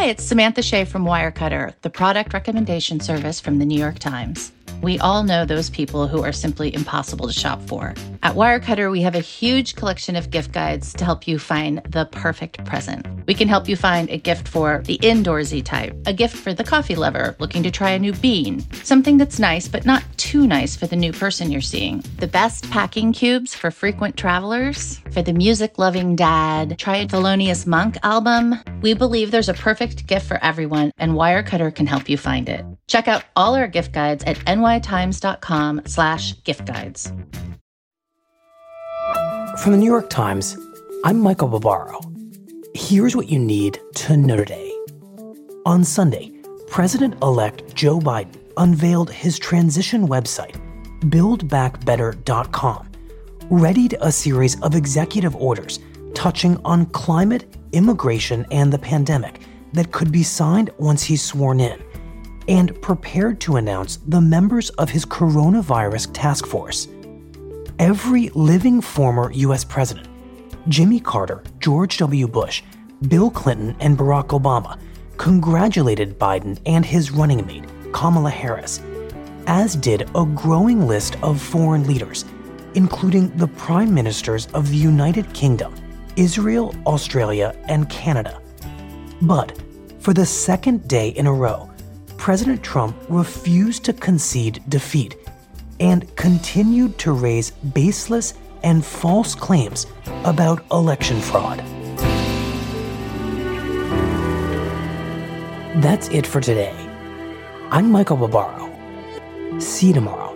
Hi, it's Samantha Shea from Wirecutter, the product recommendation service from the New York Times. We all know those people who are simply impossible to shop for. At Wirecutter, we have a huge collection of gift guides to help you find the perfect present. We can help you find a gift for the indoorsy type, a gift for the coffee lover looking to try a new bean, something that's nice but not too nice for the new person you're seeing, the best packing cubes for frequent travelers, for the music loving dad, try a Thelonious Monk album. We believe there's a perfect gift for everyone, and Wirecutter can help you find it. Check out all our gift guides at nytimes.com slash gift guides. From the New York Times, I'm Michael Barbaro. Here's what you need to know today. On Sunday, President elect Joe Biden unveiled his transition website, BuildBackBetter.com, readied a series of executive orders touching on climate, immigration, and the pandemic that could be signed once he's sworn in and prepared to announce the members of his coronavirus task force. Every living former U.S. president, Jimmy Carter, George W. Bush, Bill Clinton, and Barack Obama, congratulated Biden and his running mate, Kamala Harris, as did a growing list of foreign leaders, including the prime ministers of the United Kingdom, Israel, Australia, and Canada. But for the second day in a row, President Trump refused to concede defeat and continued to raise baseless and false claims about election fraud. That's it for today. I'm Michael Barbaro. See you tomorrow.